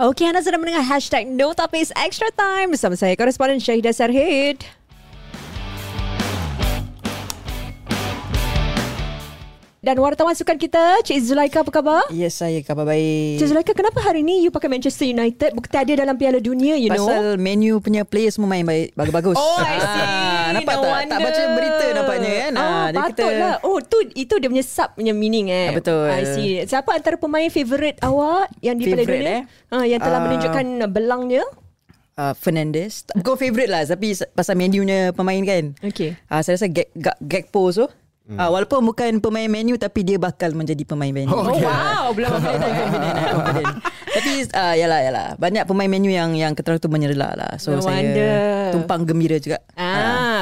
Okey, anda sedang mendengar hashtag No Tapis Extra Time bersama saya, koresponden Syahidah Sarhid. Dan wartawan sukan kita, Cik Zulaika apa khabar? Yes, saya khabar baik. Cik Zulaika, kenapa hari ni you pakai Manchester United? Bukan ada dalam Piala Dunia, you know? Pasal menu punya player semua main baik, bagus-bagus. Oh, I see. Ah, nampak no tak? Wonder. Tak baca berita nampaknya kan? Ah, jadi patutlah. Oh, tu itu dia punya sub punya meaning eh. Ah, betul. I see. Siapa antara pemain favourite awak yang di Piala Dunia? eh? Ah, yang telah Ah. menunjukkan belangnya? Uh, Fernandes Bukan favourite lah Tapi pasal menu punya pemain kan Okey. uh, Saya rasa Gag, Gag, Gagpo tu hmm. uh, Walaupun bukan pemain menu Tapi dia bakal menjadi pemain menu Oh, wow. Belum boleh tak confident lah, confident. Tapi uh, yalah yalah banyak pemain menu yang yang keterang tu menyerlah lah. So No saya wonder. tumpang gembira juga. Ah,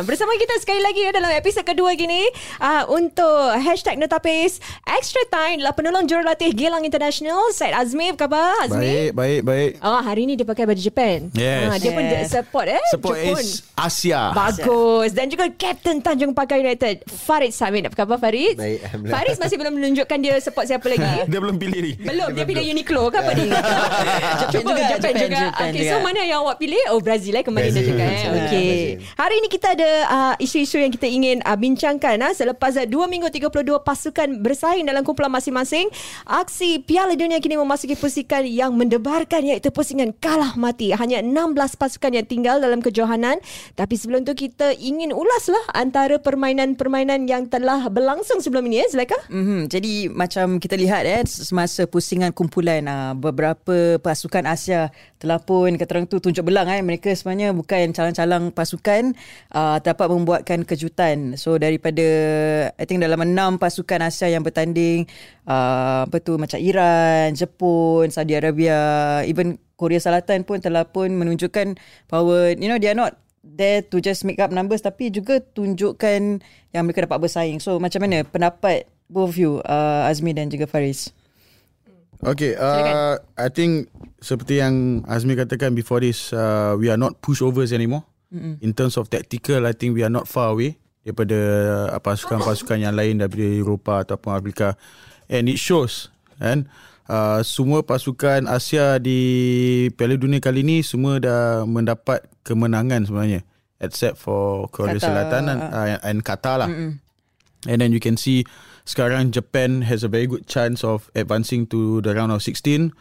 bersama kita sekali lagi ya dalam episod kedua gini ah, untuk hashtag Netapis Extra Time adalah penolong jurulatih Gilang International Said Azmi apa khabar Azmi? Baik, baik, baik. Oh hari ni dia pakai baju Japan. Yes. Ah, dia pun Yes. support eh. Support Jepun. is Asia. Bagus Dan juga Captain Tanjung Pagar United Farid Samit Apa khabar Farid? Baik, Alhamdulillah. Farid masih belum menunjukkan dia support siapa lagi Dia belum pilih ni. Belum Dia pilih Uniqlo ke apa ni Japan Cuba juga, Japan, Japan, juga Japan Okay juga. so mana yang awak pilih Oh Brazil eh Kembali dia Brazil. cakap eh Brazil. Okay. Hari ini kita ada uh, Isu-isu yang kita ingin uh, Bincangkan uh, Selepas uh, 2 minggu 32 pasukan Bersaing dalam kumpulan masing-masing. Aksi Piala Dunia kini memasuki pusingan Yang mendebarkan Iaitu pusingan kalah mati. Hanya 16 pasukan yang tinggal Dalam kejohanan. Tapi sebelum tu kita ingin ulas lah Antara permainan-permainan Yang telah berlangsung sebelum ini eh Zulaika Mm-hmm. Jadi macam kita lihat eh semasa pusingan kumpulan uh, beberapa pasukan Asia telah pun kata orang tu tunjuk belang eh. Mereka sebenarnya bukan calang-calang pasukan uh, dapat membuatkan kejutan. So daripada I think dalam enam pasukan Asia yang bertanding uh, apa tu macam Iran, Jepun, Saudi Arabia, even Korea Selatan pun telah pun menunjukkan bahawa you know they are not there to just make up numbers tapi juga tunjukkan yang mereka dapat bersaing. So macam mana pendapat both of you uh, Azmi dan juga Faris? Okay, uh, I think seperti yang Azmi katakan before this, uh, we are not pushovers anymore. Mm-hmm. In terms of tactical, I think we are not far away daripada uh, pasukan-pasukan yang lain daripada Eropah ataupun Afrika. And it shows, kan? Uh, semua pasukan Asia di Piala Dunia kali ni semua dah mendapat kemenangan sebenarnya. Except for Korea Qatar. Selatan and, uh, and Qatar lah. Mm-hmm. And then you can see sekarang Japan has a very good chance of advancing to the round of 16.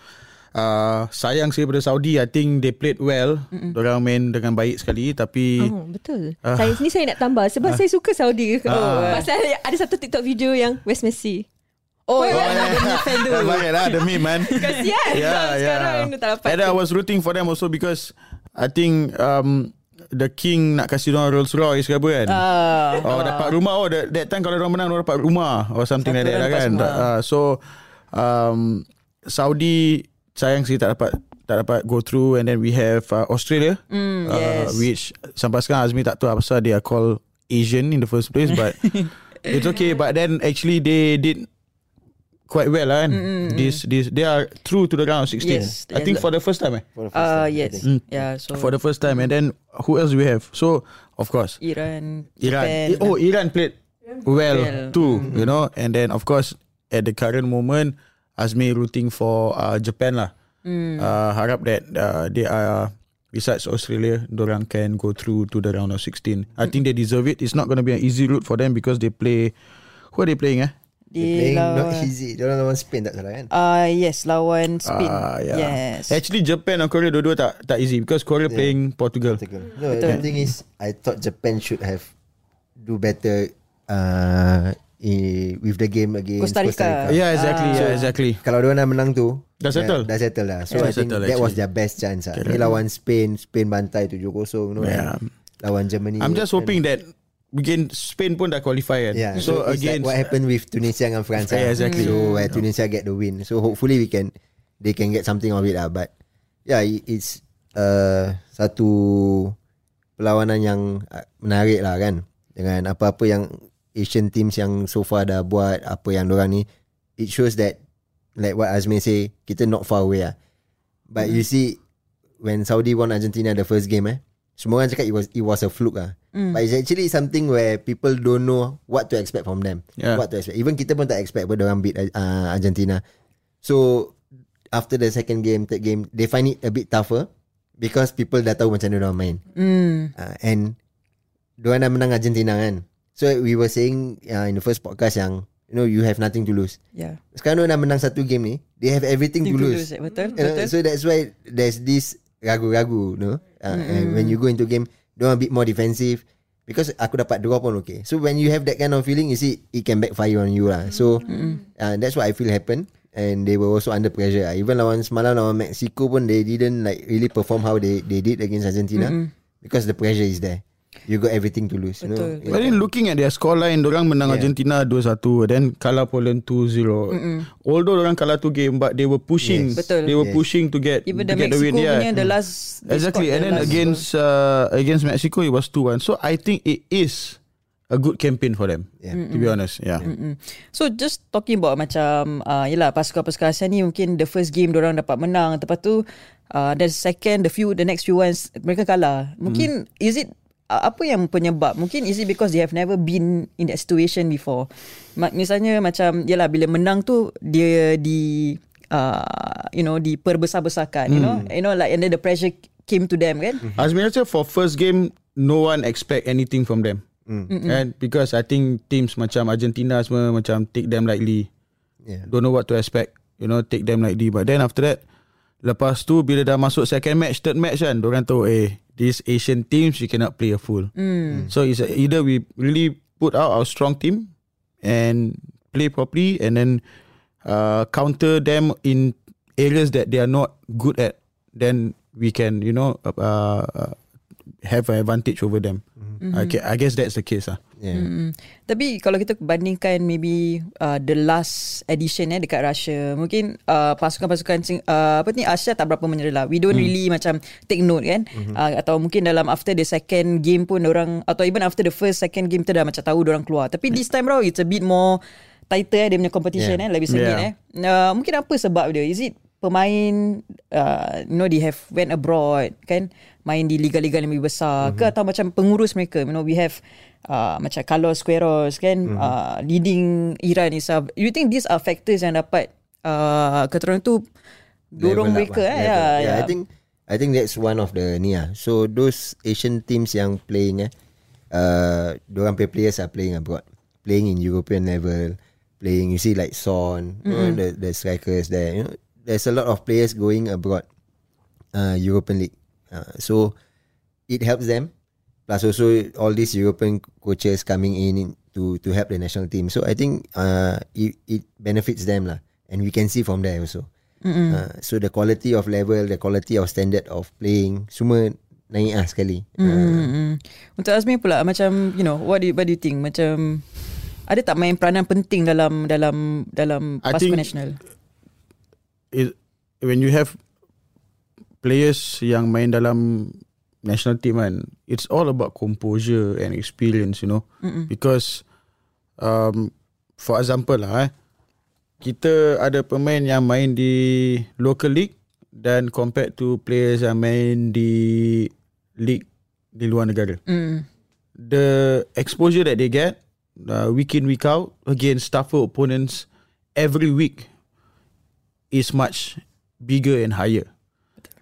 Uh, sayang sih pada Saudi I think they played well. Diorang main dengan baik sekali tapi Oh betul. Ah. Saya ni saya nak tambah sebab saya suka Saudi. Oh, Ah. pasal ada satu TikTok video yang West Messi. Oh, ya. yeah. fan tu. Dah banyak lah the meme man. Kasihan. yeah, Sekarang yeah. tak dapat. And I was rooting for them also because I think um, the king nak kasih orang Rolls Royce ke apa kan. Ah. Oh dapat rumah oh that, that time kalau orang menang orang dapat rumah or something Satu like that lah kan. Uh, so um, Saudi sayang sih tak dapat tak dapat go through and then we have uh, Australia Mm, uh, yes. which sampai sekarang Azmi tak tahu apa pasal they are called Asian in the first place but it's okay but then actually they did quite well lah kan. This this they are through to the round of 16. Yes, I think for the first time eh. For the first Uh, time, yes. Mm. Yeah, so For the first time and then who else we have? So of course Iran, Iran. Japan. Oh, Iran played well Well. too, you know. And then of course at the current moment, Azmi rooting for uh, Japan lah. Hmm. Uh, harap that uh, they are besides Australia, dorang can go through to the round of 16. I think they deserve it. It's not going to be an easy route for them because they play. Who are they playing? Eh? They playing not lawan, easy. Dia orang lawan Spain tak salah kan? uh, yes, lawan Spain. Ah, yeah. Yes. Actually, Japan and Korea dua-dua tak tak easy because Korea Yeah. playing Portugal. Portugal. No, the thing is, I thought Japan should have do better uh, i- with the game against Costa Rica. Yeah, exactly. Ah. yeah, exactly. Kalau dia dah menang tu Dah settle? Dah, dah settle lah So Yeah. I think Settle, that was their best chance lah Correct. Ni lawan Spain Spain bantai 7-0 you know, Yeah. and Lawan Germany I'm just and- hoping that again Spain pun dah qualify kan. Yeah, so, so, it's like again what happened with Tunisia and France. Yeah, lah. exactly. So where Tunisia get the win. So hopefully we can they can get something of it lah. But yeah, it- it's uh, satu perlawanan yang uh, menarik lah kan. Dengan apa-apa yang Asian teams yang so far dah buat apa yang orang ni, it shows that like what Azmi say, kita not far away lah. But you see when Saudi won Argentina the first game eh, semua orang cakap it was it was a fluke lah. Mm. But it's actually something where people don't know what to expect from them. Yeah. What to expect. Even kita pun tak expect pun orang beat uh, Argentina. So after the second game, third game, they find it a bit tougher because people dah tahu macam mana orang main. Hmm. Uh, and diorang dah menang Argentina kan. So we were saying uh, in the first podcast yang you know you have nothing to lose. Yeah. Sekarang dah menang satu game ni, they have everything to, to lose. lose, eh, betul, know, betul. so that's why there's this ragu-ragu, no. Uh, And when you go into game, diorang a bit more defensive because aku dapat draw pun okay. So when you have that kind of feeling, you see it can backfire on you lah. So uh, that's what I feel happen. And they were also under pressure. lah. Even lawan semalam lawan Mexico pun they didn't like really perform how they they did against Argentina because the pressure is there. You got everything to lose. You know? Betul. But then looking at their scoreline, orang menang yeah. Argentina 2-1, then kalah Poland 2-0. Although orang kalah two game, but they were pushing. Yes. Betul. They were Yes. pushing to get Even to the get the Mexico win. Yeah. the last Exactly, and the then against uh, against Mexico it was 2-1. So I think it is a good campaign for them. Yeah. To be honest, yeah. Mm. So just talking about macam uh, Yelah pasukan-pasukan Asia ni Mungkin the first game orang dapat menang Lepas tu uh, The second The few The next few ones Mereka kalah Mungkin Is it Apa yang penyebab Mungkin is it because They have never been In that situation before Ma- Misalnya macam Yelah bila menang tu Dia di uh, You know Diperbesar-besarkan You know You know like And then the pressure Came to them kan Azmi rasa for first game no one expect anything from them. And because I think teams macam Argentina semua macam take them lightly. Yeah. Don't know what to expect. You know, take them lightly. But then after that, lepas tu bila dah masuk second match, third match kan, orang tahu eh, these Asian teams you cannot play a full. So it's either we really put out our strong team and play properly and then uh, counter them in areas that they are not good at, then we can, you know, uh, uh, have an advantage over them. I, ca- I guess that's the case lah. Yeah. Mm. Tapi kalau kita bandingkan maybe uh, the last edition eh dekat Russia, mungkin uh, pasukan-pasukan uh, apa ni Asia tak berapa menyerah lah. We don't really macam take note kan. Uh, atau mungkin dalam after the second game pun orang atau even after the first second game kita dah macam tahu orang keluar. Tapi this time round it's a bit more tighter eh dia punya competition Yeah. eh lebih sengit Yeah. eh. Uh, mungkin apa sebab dia? Is it pemain uh, you know they have went abroad kan main di liga-liga yang lebih besar mm-hmm. ke atau macam pengurus mereka you know we have uh, macam Carlos Queiroz kan mm-hmm. uh, leading Iran itself you think these are factors yang dapat uh, keterangan tu dorong Level mereka lah, eh ya, yeah, ya. I think I think that's one of the ni ah. So those Asian teams yang playing eh, uh, orang play players are playing abroad, playing in European level, playing. You see like Son, you know, the the strikers there. You know, there's a lot of players going abroad, uh, European league. Uh, so it helps them. Plus also all these European coaches coming in to to help the national team. So I think uh, it, it benefits them lah, and we can see from there also. Uh, so the quality of level, the quality of standard of playing, semua naik ah sekali. Uh, Mm-mm. Untuk Azmi pula macam you know what do you, what do you think macam ada tak main peranan penting dalam dalam dalam I pasukan think- nasional? it, when you have players yang main dalam national team kan, it's all about composure and experience, you know. Mm-mm. Because um, for example lah eh, kita ada pemain yang main di local league dan compared to players yang main di league di luar negara. Mm. The exposure that they get uh, week in week out against tougher opponents every week is much bigger and higher.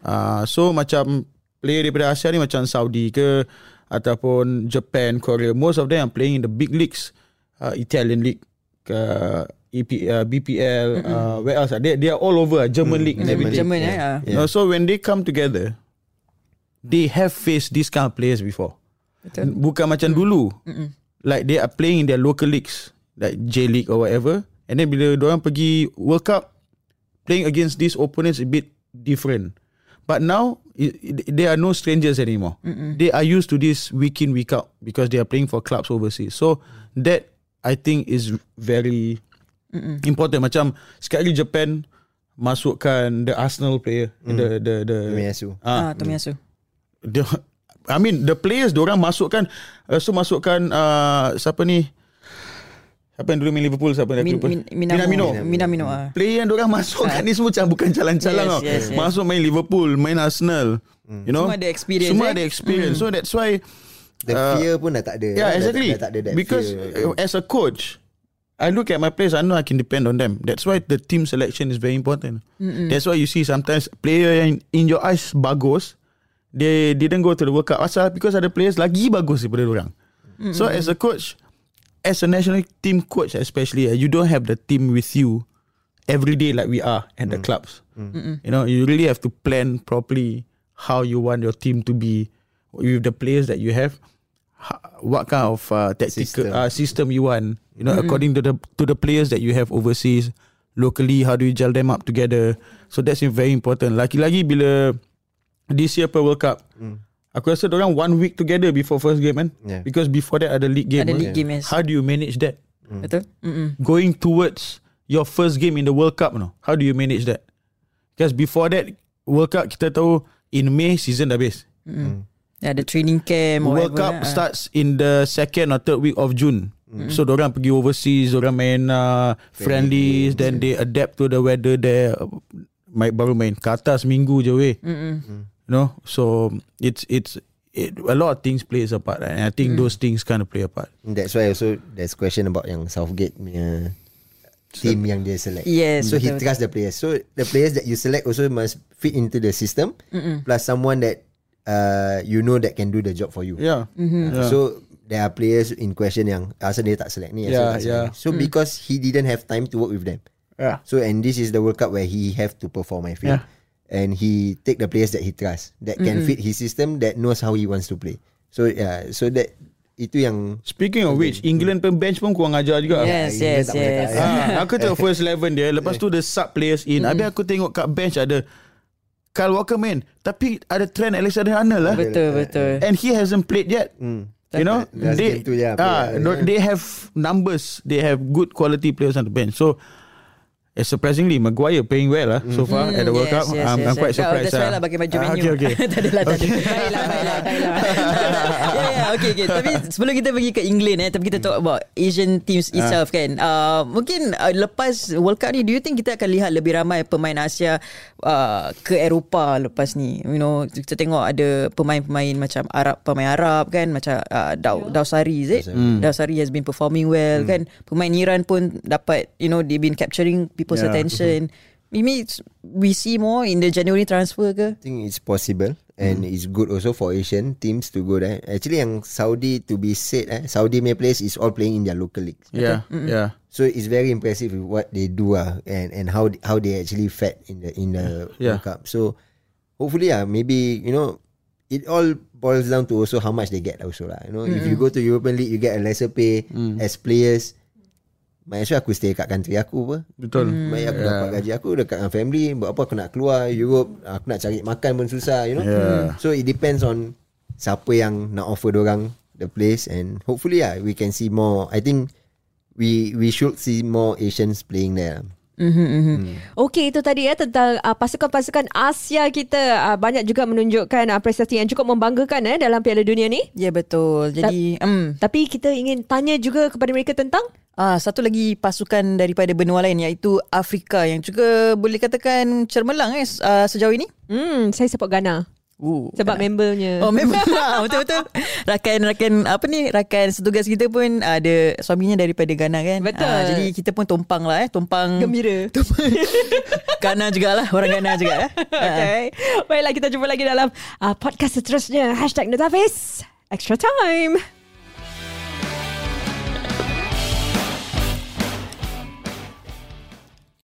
Uh, so macam player daripada Asia ni macam Saudi ke ataupun Japan, Korea, most of them are playing in the big leagues, uh, Italian league, uh, EP, uh, BPL, uh, where else? They they are all over German league and everything. Jerman eh. ah. You know, so when they come together, they have faced these kind of players before. Betul. Bukan macam dulu. Like they are playing in their local leagues, like J League or whatever. And then bila orang pergi World Cup, playing against these opponents a bit different. But now they are no strangers anymore. They are used to this week in week out because they are playing for clubs overseas. So that I think is very important. Macam sekali Japan masukkan the Arsenal player, the the the Tomiyasu. Ah, ah, Tomiyasu. the, I mean the players orang masukkan uh, so masukkan uh, siapa ni siapa yang dulu main Liverpool siapa yang Min, lupa min, Minamino. Minamino Minamino. ah. player yang orang masukkan ni semua macam bukan calang-calang Yes, tau. yes, yes. Masuk main Liverpool, main Arsenal. You know? Semua ada experience, Semua eh? ada experience. So that's why The uh, fear pun dah tak ada. Yeah, Dah- exactly. Dah, tak ada that Because fear. uh, as a coach, I look at my players, I know I can depend on them. That's why the team selection is very important. That's why you see sometimes player yang in your eyes bagus, they didn't go to the World Cup. Asal because ada players lagi bagus daripada orang. So as a coach, as a national team coach especially, eh, you don't have the team with you every day like we are at the clubs. You know, you really have to plan properly how you want your team to be with the players that you have. ho- What kind of uh, tactical System. uh, system you want? You know, according to the to the players that you have overseas, locally, how do you gel them up together? So that's very important. Lagi-lagi bila this year per World Cup, aku rasa orang one week together before first game kan? Yeah. Because before that ada league game. Ada kan? league game, yes. How do you manage that? Betul? Mm-mm. going towards your first game in the World Cup no? How do you manage that? Because before that World Cup kita tahu in May season dah habis. Ya, Ada training camp or World Cup ah. starts in the second or third week of June. So orang pergi overseas, orang main uh, friendlies, then they adapt to the weather there. Baru main Qatar seminggu je weh. You know, so um, it's it's it, a lot of things plays a part, and I think hmm. those things kind of play a part. That's why also there's question about yang Southgate punya team yang dia select. Yes, So he betul, trust the players. So the players that you select also must fit into the system. Plus someone that uh, you know that can do the job for you. Yeah, mm-hmm. yeah. So there are players in question yang asal dia tak select ni, Yeah, tak select yeah. ni. So mm. because he didn't have time to work with them. yeah. So and this is the World Cup where he have to perform. I feel. Yeah. And he take the players that he trust, that can fit his system, that knows how he wants to play. So yeah, so that itu yang Speaking of which, England pun bench pun kurang ajar juga. Yes, England yes, boleh yes. tak. Ah, aku tengok first 11 dia Lepas tu the sub players in Habis aku tengok kat bench ada Kyle Walker main Tapi ada Trent Alexander-Arnold lah Betul, betul. And he hasn't played yet Hmm. You know Last they, tu je ah, no- they have numbers They have good quality players on the bench So eh, Surprisingly Maguire playing well lah So far at the World Yes, Cup yes, I'm, yes, I'm quite yes. Oh, surprised That's why lah. lah pakai baju Ah, menu. Okay okay tak adalah, tak ada. Baiklah, baiklah, baiklah. ya, ya, okay, okay. Tapi sebelum kita pergi ke England eh, tapi kita talk about Asian teams itself kan. Uh, mungkin uh, lepas World Cup ni, do you think kita akan lihat lebih ramai pemain Asia uh, ke Eropah lepas ni? You know, kita tengok ada pemain-pemain macam Arab, pemain Arab kan, macam uh, Daw, Dawsari, is it? Dawsari has been performing well kan. Pemain Iran pun dapat, you know, they been capturing people's Yeah. attention. Maybe it's- we see more in the January transfer ke? I think it's possible and it's good also for Asian teams to go there. Actually, yang Saudi to be said, eh, Saudi may players is all playing in their local leagues. Yeah Yeah So it's very impressive with what they do ah and and how how they actually fed in the in the Yeah. World Cup. So hopefully ah maybe you know it all boils down to also how much they get also lah. You know if you go to European League you get a lesser pay as players. As well aku stay kat country aku apa. Betul. Baik aku dapat gaji aku dekat dengan family. Buat apa aku nak keluar Europe Aku nak cari makan pun susah You know. Yeah. So it depends on Siapa yang nak offer orang The place And hopefully lah We can see more. I think We we should see more Asians playing there Okey itu tadi ya tentang uh, pasukan-pasukan Asia kita uh, banyak juga menunjukkan uh, prestasi yang cukup membanggakan eh dalam Piala Dunia ni. Ya betul. Jadi um, Tapi kita ingin tanya juga kepada mereka tentang ah satu lagi pasukan daripada benua lain iaitu Afrika yang juga boleh katakan cermelang eh uh, sejauh ini. hmm saya support Ghana Uh, sebab membernya. Oh memang Ah, betul-betul Rakan-rakan Apa ni Rakan setugas kita pun Ada suaminya daripada Ghana kan Betul. Ah, Jadi kita pun tumpang lah eh Tumpang Gembira. tumpang Ghana jugalah Orang Ghana juga eh Okay. Baiklah kita jumpa lagi dalam uh, podcast seterusnya. Hashtag Notafis. Extra time.